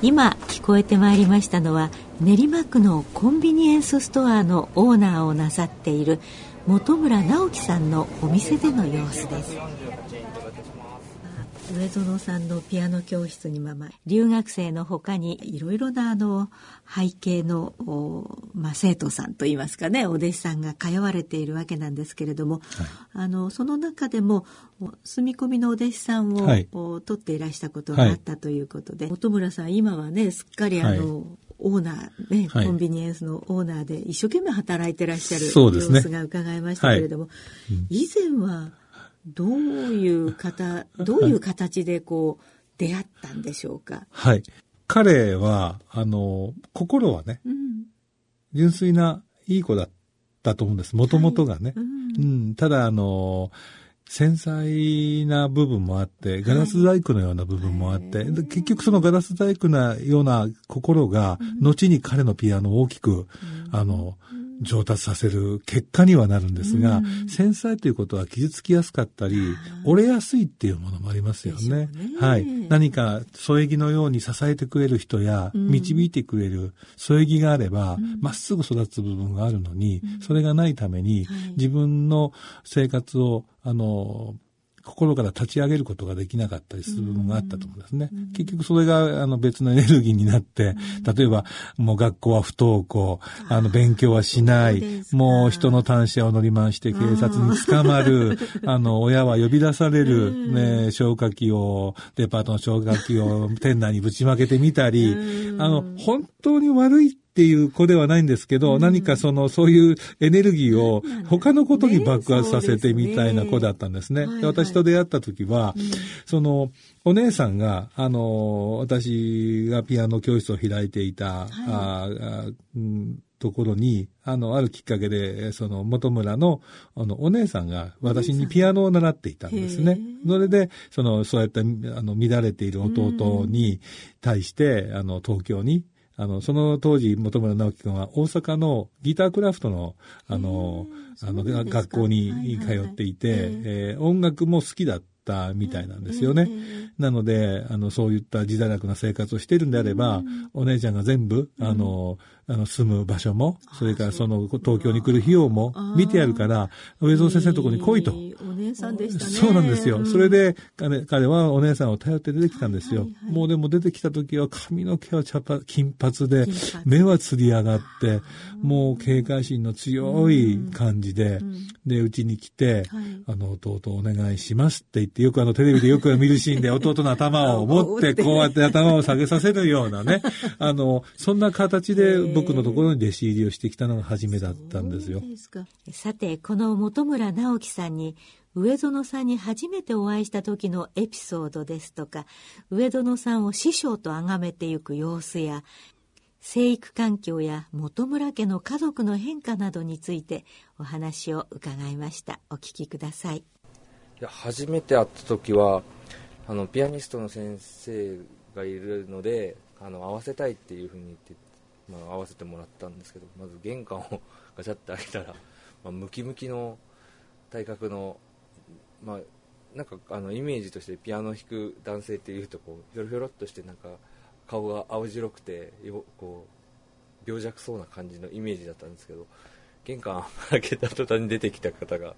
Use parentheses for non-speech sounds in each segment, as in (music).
今聞こえてまいりましたのは練馬区のコンビニエンスストアのオーナーをなさっている本村直樹さんのお店での様子です。上園さんのピアノ教室にまま留学生のほかにいろいろなあの背景の、まあ、生徒さんといいますかねお弟子さんが通われているわけなんですけれども、はい、あのその中でも住み込みのお弟子さんを、はい、取っていらしたことがあったということで、はい、本村さん今はねすっかりあの、オーナー、ね、コンビニエンスのオーナーで一生懸命働いてらっしゃる様子が伺いましたけれども、ねはい、以前はどういう方、(laughs) どういう形でこう、出会ったんでしょうか？はい。彼は、あの、心はね、うん、純粋ないい子だったと思うんです。もともとがね、はいうん、うん。ただ、あの、繊細な部分もあって、ガラス細工のような部分もあって、はい、結局そのガラス細工なような心が、後に彼のピアノを大きく、うん、あの、上達させる結果にはなるんですが、うん、繊細ということは傷つきやすかったり、折れやすいっていうものもありますよね。ね。はい。何か添え木のように支えてくれる人や、導いてくれる添え木があれば、ま、っすぐ育つ部分があるのに、それがないために、自分の生活を、あの、心から立ち上げることができなかったりする部分があったと思うんですね。結局それがあの別のエネルギーになって、例えばもう学校は不登校、あの勉強はしない、もう人の単車を乗り回して警察に捕まる、(laughs) あの親は呼び出される、ね、消火器を、デパートの消火器を店内にぶちまけてみたり、あの本当に悪いっていう子ではないんですけど、うん、何かその、そういうエネルギーを他のことに爆発させてみたいな子だったんですね。で私と出会った時は、うん、その、お姉さんが、あの、私がピアノ教室を開いていた、はい、あうんところに、あの、あるきっかけで、その、元村の、あの、お姉さんが私にピアノを習っていたんですね。それで、その、そうやって、あの、乱れている弟に対して、あの、東京に、あの、その当時、本村直樹君は大阪のギタークラフトの、あの、あの、学校に通っていて、えー、音楽も好きだったみたいなんですよね。なので、あの、そういった自堕落な生活をしているんであれば、お姉ちゃんが全部、あの、あの、住む場所も、それからその東京に来る費用も見てやるから、上蔵先生のところに来いと。お姉さんでしたね。そうなんですよ。それで彼、彼はお姉さんを頼って出てきたんですよ。もうでも出てきた時は髪の毛は茶髪、金髪で、目はつり上がって、もう警戒心の強い感じで、で、うちに来て、あの、弟お願いしますって言って、よくあの、テレビでよく見るシーンで弟の頭を持って、こうやって頭を下げさせるようなね、(laughs) あの、そんな形で僕のところに弟子入りをしてきたのが初めだったんですよ。すさてこの本村直樹さんに上園さんに初めてお会いした時のエピソードですとか上園さんを師匠と崇めてゆく様子や生育環境や本村家の家族の変化などについてお話を伺いました。お聞きくださいいや初めて会った時はあのピアニストの先生がいるのであの合わせたいっていうふうに言ってまあ、合わせてもらったんですけどまず玄関を (laughs) ガチャって開けたら、まあ、ムキムキの体格の、まあ、なんかあのイメージとしてピアノを弾く男性っていうとこうひょろひょろっとしてなんか顔が青白くてこう病弱そうな感じのイメージだったんですけど玄関 (laughs) 開けた途端に出てきた方が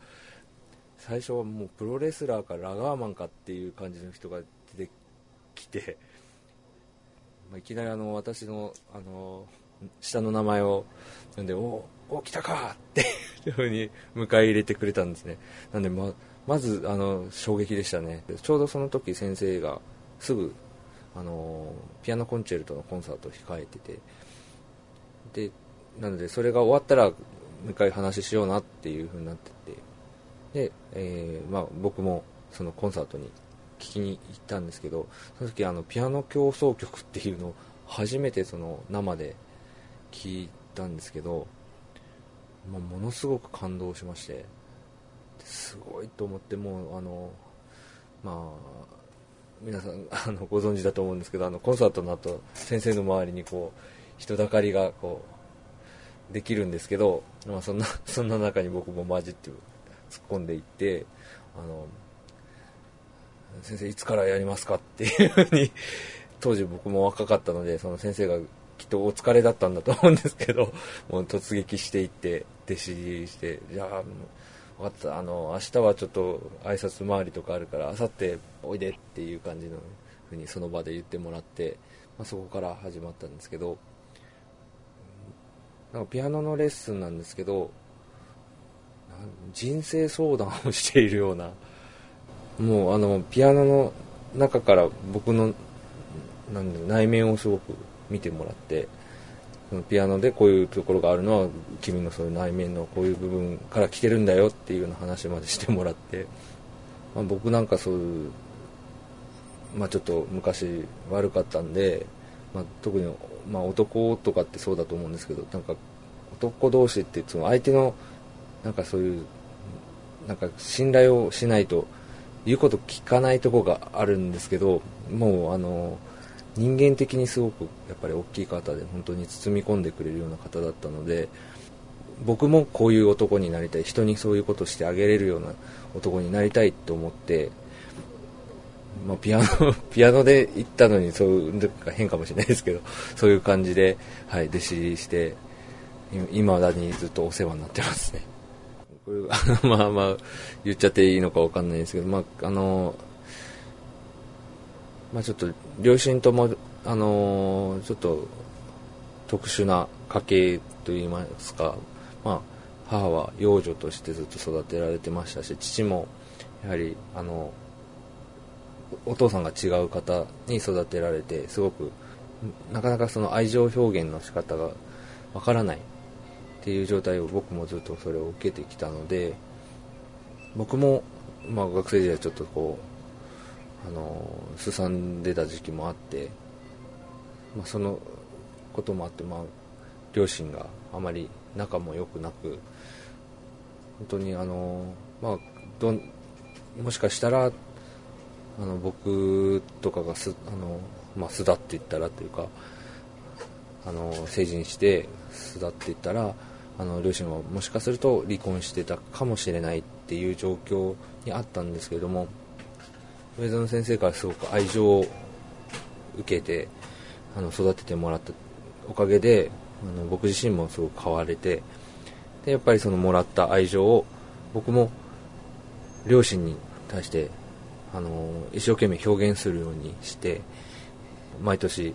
最初はもうプロレスラーかラガーマンかっていう感じの人が出てきて、まあ、いきなりあの私のあの下の名前を呼んで、おお、来たかっていうふうに迎え入れてくれたんですね。なんで、ま、まず、あの、衝撃でしたね。ちょうどその時先生がすぐ、あの、ピアノコンチェルトのコンサートを控えてて、で、なので、それが終わったら、もう一回話しようなっていうふうになってて、で、えー、まあ、僕もそのコンサートに聞きに行ったんですけど、その時あの、ピアノ競争曲っていうのを初めてその生で聞いたんですけど、まあ、ものすごく感動しましてすごいと思ってもうあのまあ皆さん (laughs) あのご存知だと思うんですけどあのコンサートの後先生の周りにこう人だかりがこうできるんですけど、まあ、そんなそんな中に僕も混じって突っ込んでいってあの先生いつからやりますかっていうふうに (laughs) 当時僕も若かったのでその先生がきっとお疲れだったんだと思うんですけど (laughs) もう突撃していって弟子入りしてじゃあ分かったあの明日はちょっと挨拶回りとかあるから明後日おいでっていう感じのふうにその場で言ってもらって、まあ、そこから始まったんですけどなんかピアノのレッスンなんですけど人生相談をしているようなもうあのピアノの中から僕のなん内面をすごく見てもらってそのピアノでこういうところがあるのは君のそういう内面のこういう部分から来てるんだよっていうような話までしてもらって、まあ、僕なんかそういう、まあ、ちょっと昔悪かったんで、まあ、特に、まあ、男とかってそうだと思うんですけどなんか男同士ってその相手のなんかそういうなんか信頼をしないと言うこと聞かないとこがあるんですけどもうあの人間的にすごくやっぱり大きい方で本当に包み込んでくれるような方だったので僕もこういう男になりたい人にそういうことしてあげれるような男になりたいと思って、まあ、ピアノ (laughs) ピアノで行ったのにそういう変かもしれないですけどそういう感じで、はい、弟子入りして今だにずっとお世話になってますね。これまあまあ言っちゃっていいのか分かんないですけど、まあ、あのまあ、ちょっと両親とも、あの、ちょっと特殊な家系といいますか、まあ、母は養女としてずっと育てられてましたし父もやはりあのお父さんが違う方に育てられてすごくなかなかその愛情表現の仕方がわからないっていう状態を僕もずっとそれを受けてきたので僕も、まあ、学生時代ちょっとこうあのすさんでた時期もあって、まあ、そのこともあって、まあ、両親があまり仲も良くなく本当にあの、まあ、どもしかしたらあの僕とかがすあの、まあ、巣立っていったらというかあの成人して巣立っていったらあの両親はもしかすると離婚してたかもしれないっていう状況にあったんですけれども上園先生からすごく愛情を受けてあの育ててもらったおかげであの僕自身もすごく変われてでやっぱりそのもらった愛情を僕も両親に対してあの一生懸命表現するようにして毎年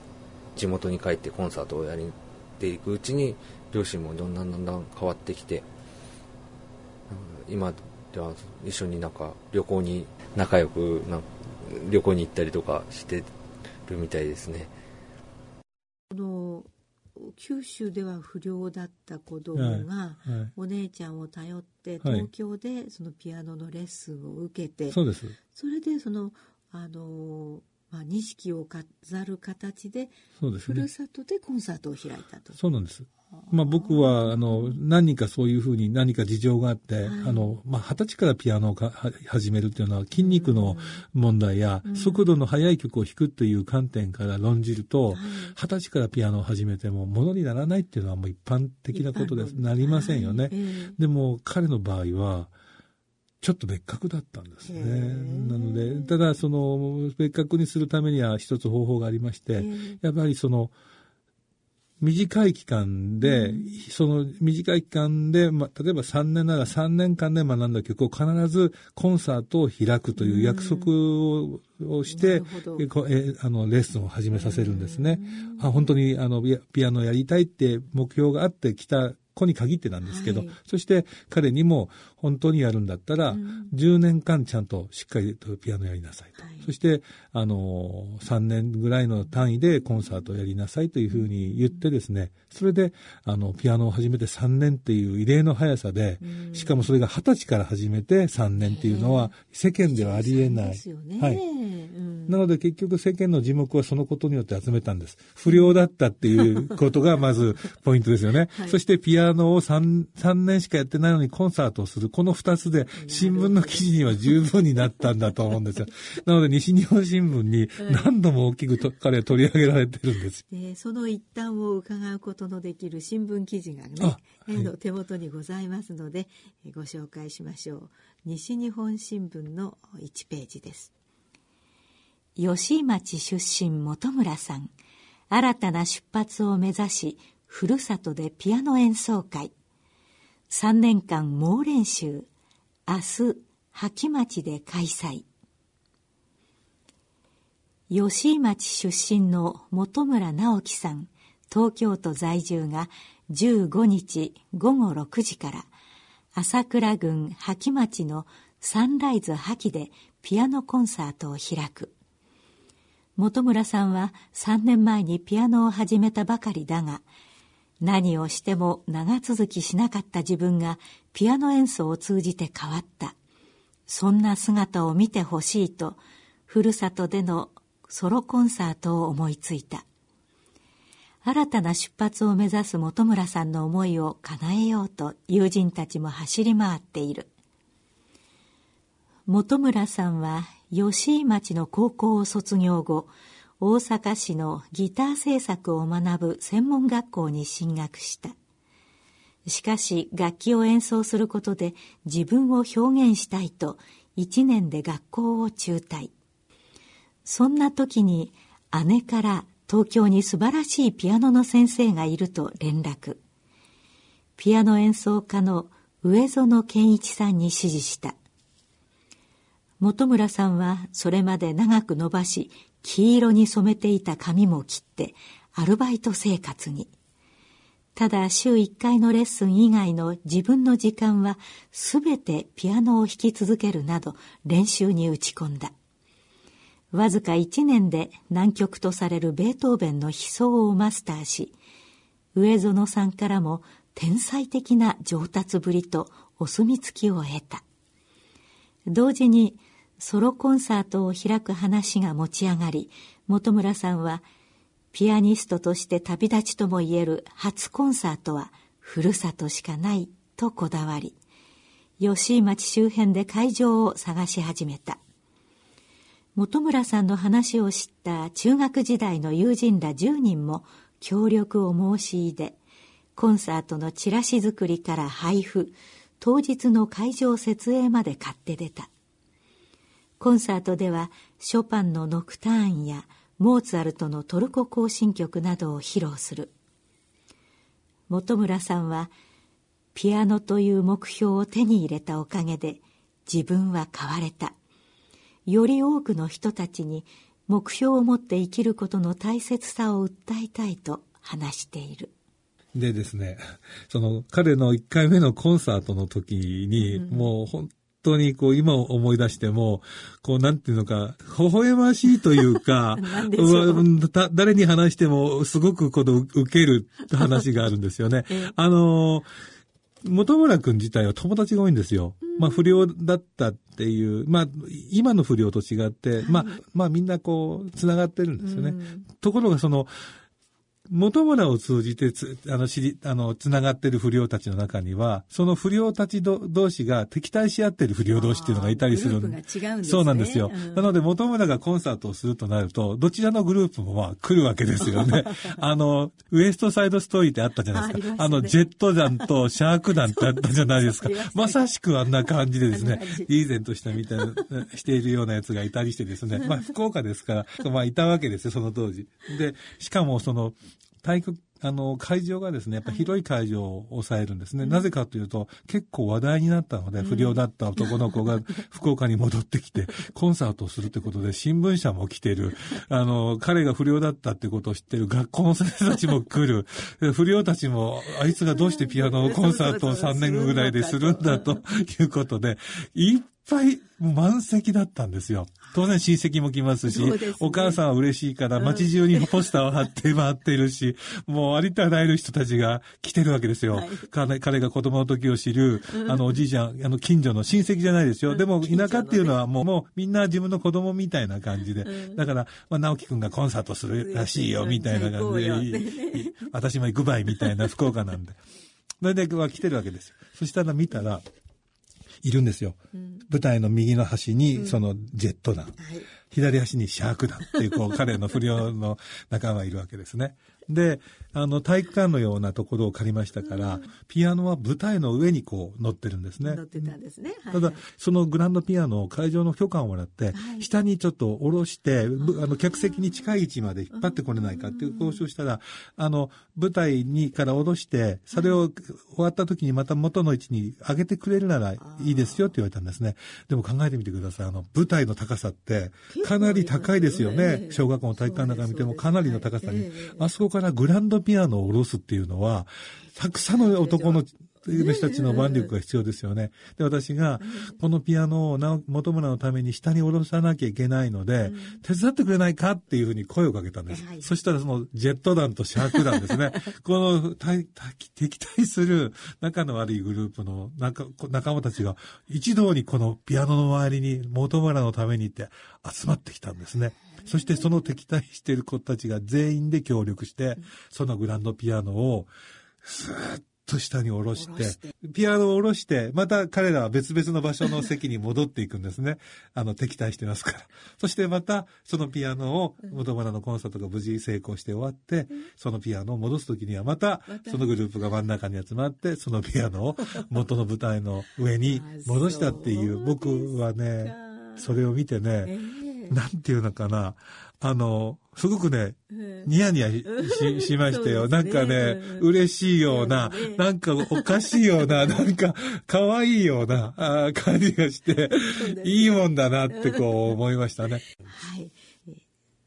地元に帰ってコンサートをやりていくうちに両親もだんだんだんだん変わってきて今では一緒になんか旅行に仲良くな旅行に行ったりとかしてるみたいですね。この九州では不良だった子供が、お姉ちゃんを頼って東京でそのピアノのレッスンを受けて、そうです。それでそのあのまあ、錦を飾る形でそうです、ね、ふるさとでコンサートを開いたと。そうなんです。まあ、僕はあの何人かそういうふうに何か事情があって、はい、あのまあ、20歳からピアノを始めるっていうのは筋肉の問題や速度の速い曲を弾くという観点から論じると、二十歳からピアノを始めてもものにならないっていうのはもう一般的なことです。なりませんよね。はい、でも彼の場合はちょっと別格だったんですね。なので、ただその別格にするためには一つ方法がありまして、やっぱりその、短い期間で、うん、その短い期間で、ま、例えば3年なら3年間で学んだ曲を必ずコンサートを開くという約束ををして、えあのレッスンを始めさせるんですね。あ本当にあのピアノやりたいって目標があってきた子に限ってなんですけど、はい、そして彼にも本当にやるんだったら、うん、10年間ちゃんとしっかりとピアノやりなさいと。はい、そして、あの、3年ぐらいの単位でコンサートをやりなさいというふうに言ってですね、それで、あの、ピアノを始めて3年っていう異例の速さで、うん、しかもそれが20歳から始めて3年っていうのは世間ではありえない。はい。なので結局世間の字幕はそのことによって集めたんです。不良だったっていうことがまずポイントですよね。はい、そしてピアノを 3, 3年しかやってないのにコンサートをする。この2つで新聞の記事には十分になったんだと思うんですよ。なので西日本新聞に何度も大きくと彼は取り上げられてるんです。でその一端を伺うことのできる新聞記事がね、はい、手元にございますのでご紹介しましょう。西日本新聞の1ページです。吉井町出身本村さん。新たな出発を目指しふるさとでピアノ演奏会。3年間猛練習。明日萩町で開催。吉井町出身の本村直樹さん。東京都在住が15日午後6時から。朝倉郡萩町のサンライズ萩でピアノコンサートを開く。本村さんは3年前にピアノを始めたばかりだが何をしても長続きしなかった自分がピアノ演奏を通じて変わった。そんな姿を見てほしいとふるさとでのソロコンサートを思いついた。新たな出発を目指す本村さんの思いを叶えようと友人たちも走り回っている。本村さんは吉井町の高校を卒業後大阪市のギター制作を学ぶ専門学校に進学した。しかし楽器を演奏することで自分を表現したいと一年で学校を中退。そんな時に姉から東京に素晴らしいピアノの先生がいると連絡。ピアノ演奏家の上園健一さんに指示した。本村さんはそれまで長く伸ばし黄色に染めていた髪も切ってアルバイト生活に。ただ週1回のレッスン以外の自分の時間は全てピアノを弾き続けるなど練習に打ち込んだ。わずか1年で難曲とされるベートーベンの悲壮をマスターし上園さんからも天才的な上達ぶりとお墨付きを得た。同時にソロコンサートを開く話が持ち上がり本村さんはピアニストとして旅立ちともいえる初コンサートはふるさとしかないとこだわり吉井町周辺で会場を探し始めた。本村さんの話を知った中学時代の友人ら10人も協力を申し入れコンサートのチラシ作りから配布当日の会場設営まで買って出た。コンサートではショパンのノクターンやモーツァルトのトルコ行進曲などを披露する。本村さんはピアノという目標を手に入れたおかげで自分は変われた。より多くの人たちに目標を持って生きることの大切さを訴えたいと話している。でですね、その彼の1回目のコンサートの時に、うん、もう本当にこう今思い出しても、こうなんていうのか、微笑ましいというか、(laughs) 誰に話してもすごくこの受ける話があるんですよね。あの、本村くん自体は友達が多いんですよ。まあ不良だったっていう、まあ今の不良と違って、はい、まあ、まあみんなこう繋がってるんですよね。ところがその、元村を通じてつ、あの、知り、あの、つながってる不良たちの中には、その不良たちど同士が敵対し合ってる不良同士っていうのがいたりする。ね、そうなんですよ。うん、なので、元村がコンサートをするとなると、どちらのグループもまあ来るわけですよね。(laughs) あの、ウエストサイドストーリーってあったじゃないですか。あ、ね,、の、ジェット団とシャーク団ってあったじゃないですか。まさしくあんな感じでですね、リーゼントしたみたいな、しているようなやつがいたりしてですね、まあ福岡ですから、まあいたわけですよ、その当時。で、しかもその、体育、あの、会場がですね、やっぱ広い会場を抑えるんですね。はい、なぜかというと、結構話題になったので、不良だった男の子が (laughs) 福岡に戻ってきて、コンサートをするってことで、新聞社も来てる。あの、彼が不良だったってことを知ってる学校の先生たちも来る。不良たちも、あいつがどうしてピアノコンサートを3年ぐらいでするんだということで、(laughs) ぱい満席だったんですよ。当然親戚も来ますし、すね、お母さんは嬉しいから街中にポスターを貼って回っているし、もうありとあらゆる人たちが来てるわけですよ。はい、彼彼が子供の時を知る、あのおじいちゃん、あの近所の親戚じゃないですよ。でも田舎っていうのはもう、もうみんな自分の子供みたいな感じで。だから、まあ、直樹くんがコンサートするらしいよ、みたいな感じで、私も行くばいみたいな福岡なんで。(laughs) それで来てるわけですよ。そしたら見たら、いるんですよ。うん、舞台の右の端にそのジェット団、うんはい、左端にシャーク団っていうこう彼の不良の仲間がいるわけですね。で、あの、体育館のようなところを借りましたから、うん、ピアノは舞台の上にこう乗ってるんですね。乗ってたんですね。はいはい、ただ、そのグランドピアノを会場の許可をもらって、はい、下にちょっと下ろして、あの、客席に近い位置まで引っ張ってこれないかっていう交渉したら、あの、舞台にから下ろして、それを終わった時にまた元の位置に上げてくれるならいいですよって言われたんですね。でも考えてみてください。あの、舞台の高さって、かなり高いですよね。小学校の体育館なんか見てもかなりの高さに。あそこからグランドピアノを下ろすっていうのは、たくさんの男の人たちの腕力が必要ですよね。で、私が、このピアノを本村のために下に下ろさなきゃいけないので、手伝ってくれないかっていうふうに声をかけたんです。そしたらそのジェット団とシャーク団ですね。(laughs) この敵対する仲の悪いグループの仲仲間たちが一堂にこのピアノの周りに本村のためにって集まってきたんですね。そしてその敵対している子たちが全員で協力して、そのグランドピアノを、スーッと下に下ろして、ピアノを下ろして、また彼らは別々の場所の席に戻っていくんですね。あの、敵対してますから。そしてまた、そのピアノを、元村のコンサートが無事成功して終わって、そのピアノを戻すときにはまた、そのグループが真ん中に集まって、そのピアノを元の舞台の上に戻したっていう、僕はね、それを見てね、なんていうのかな、あの、すごくね、ニヤニヤししましたよ。なんかね、嬉しいような、なんかおかしいような、(laughs) なんか可愛いようなあ感じがして、いいもんだなってこう思いましたね。はい。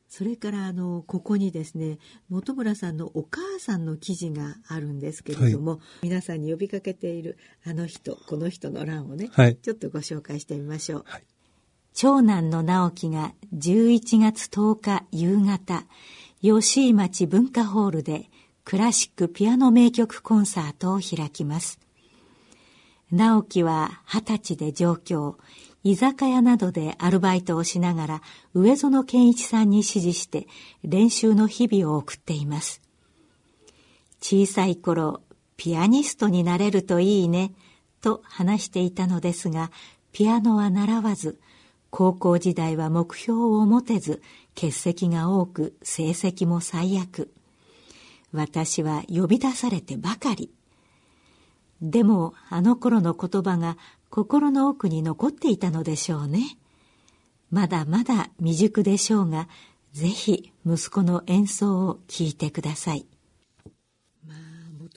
それからあのここにですね本村さんのお母さんの記事があるんですけれども、はい、皆さんに呼びかけているあの人この人の欄をね、はい、ちょっとご紹介してみましょう。はい長男の直樹が11月10日夕方、吉井町文化ホールでクラシックピアノ名曲コンサートを開きます。直樹は二十歳で上京、居酒屋などでアルバイトをしながら上園健一さんに指示して練習の日々を送っています。小さい頃、ピアニストになれるといいね、と話していたのですが、ピアノは習わず、高校時代は目標を持てず、欠席が多く、成績も最悪。私は呼び出されてばかり。でも、あの頃の言葉が心の奥に残っていたのでしょうね。まだまだ未熟でしょうが、ぜひ息子の演奏を聴いてください。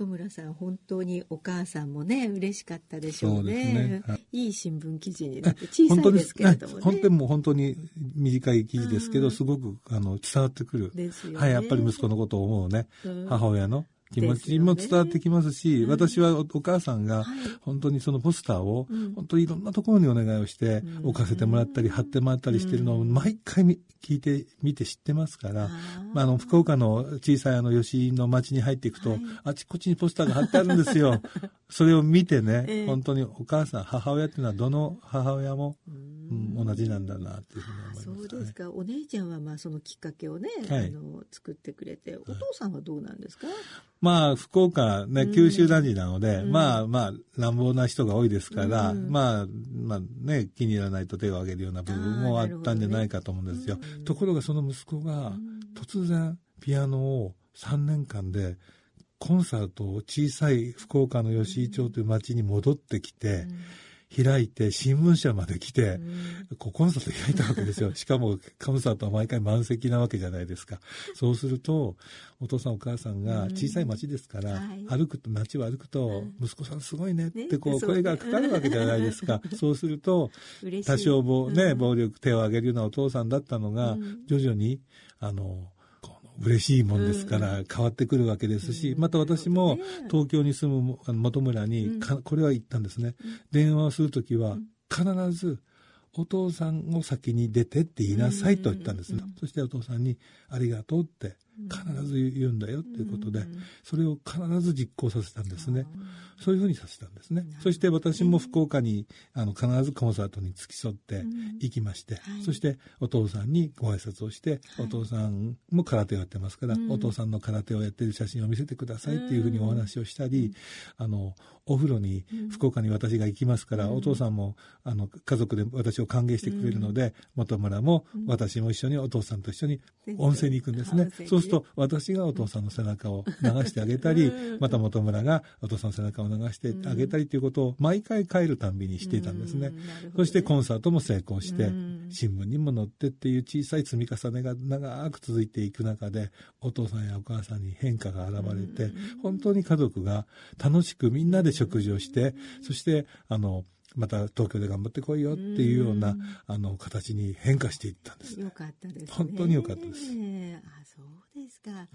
本村さん本当にお母さんもね嬉しかったでしょうね、ね、い。い新聞記事になって小さいですけれどもね。本当にもう本当に短い記事ですけど、すごくあの伝わってくる、ね、はい、やっぱり息子のことを思うね、母親の気持ちも伝わってきますし、私はお母さんが本当にそのポスターを本当にいろんなところにお願いをして置かせてもらったり貼ってもらったりしてるのを毎回聞いてみて知ってますから、まあ、あの福岡の小さいあの吉井の町に入っていくと、あちこちにポスターが貼ってあるんですよ。(laughs) それを見てね、本当にお母さん母親っていうのはどの母親も、うん、同じなんだなっていうふうに思います、そうですか、お姉ちゃんはまあそのきっかけをね、あの作ってくれてお父さんはどうなんですか、まあ、福岡ね、九州男児なので、うん、まあまあ、乱暴な人が多いですから、うん、まあ、まあね、気に入らないと手を挙げるような部分もあったんじゃないかと思うんですよ。ね、ところがその息子が、突然、ピアノを3年間で、コンサートを小さい福岡の吉井町という町に戻ってきて、開いて、新聞社まで来て、うん、コンサート開いたわけですよ。(laughs) しかも、コンサートは毎回満席なわけじゃないですか。そうすると、お父さんお母さんが小さい町ですから、うん歩くと、街を歩くと、息子さんすごいねってこう、声がかかるわけじゃないですか。(laughs) そうすると、多少暴、ね、暴力、手を挙げるようなお父さんだったのが、徐々に、あの、嬉しいもんですから変わってくるわけですし、また私も東京に住む本村にこれは言ったんですね。電話をするときは必ずお父さんを先に出てって言いなさいと言ったんですね。そしてお父さんにありがとうって必ず言うんだよっていうことで、それを必ず実行させたんですね。そういうふうにさせたんですね。そして私も福岡に、あの、必ずコンサートに付き添って行きまして、そしてお父さんにご挨拶をして、お父さんも空手をやってますから、お父さんの空手をやってる写真を見せてくださいっていうふうにお話をしたり、あの、お風呂に、福岡に私が行きますから、お父さんも、あの、家族で私を歓迎してくれるので、元村も私も一緒にお父さんと一緒に温泉に行くんですね。そうすると、私がお父さんの背中を流してあげたり、また本村がお父さんの背中を流してあげたりということを毎回帰るたんびにしていたんですね。そしてコンサートも成功して、新聞にも載ってっていう小さい積み重ねが長く続いていく中で、お父さんやお母さんに変化が現れて、本当に家族が楽しくみんなで食事をして、そして、あの、また東京で頑張ってこいよっていうような、あの、形に変化していったんです、ね。よかったですね。本当によかったです。あ、そうですか。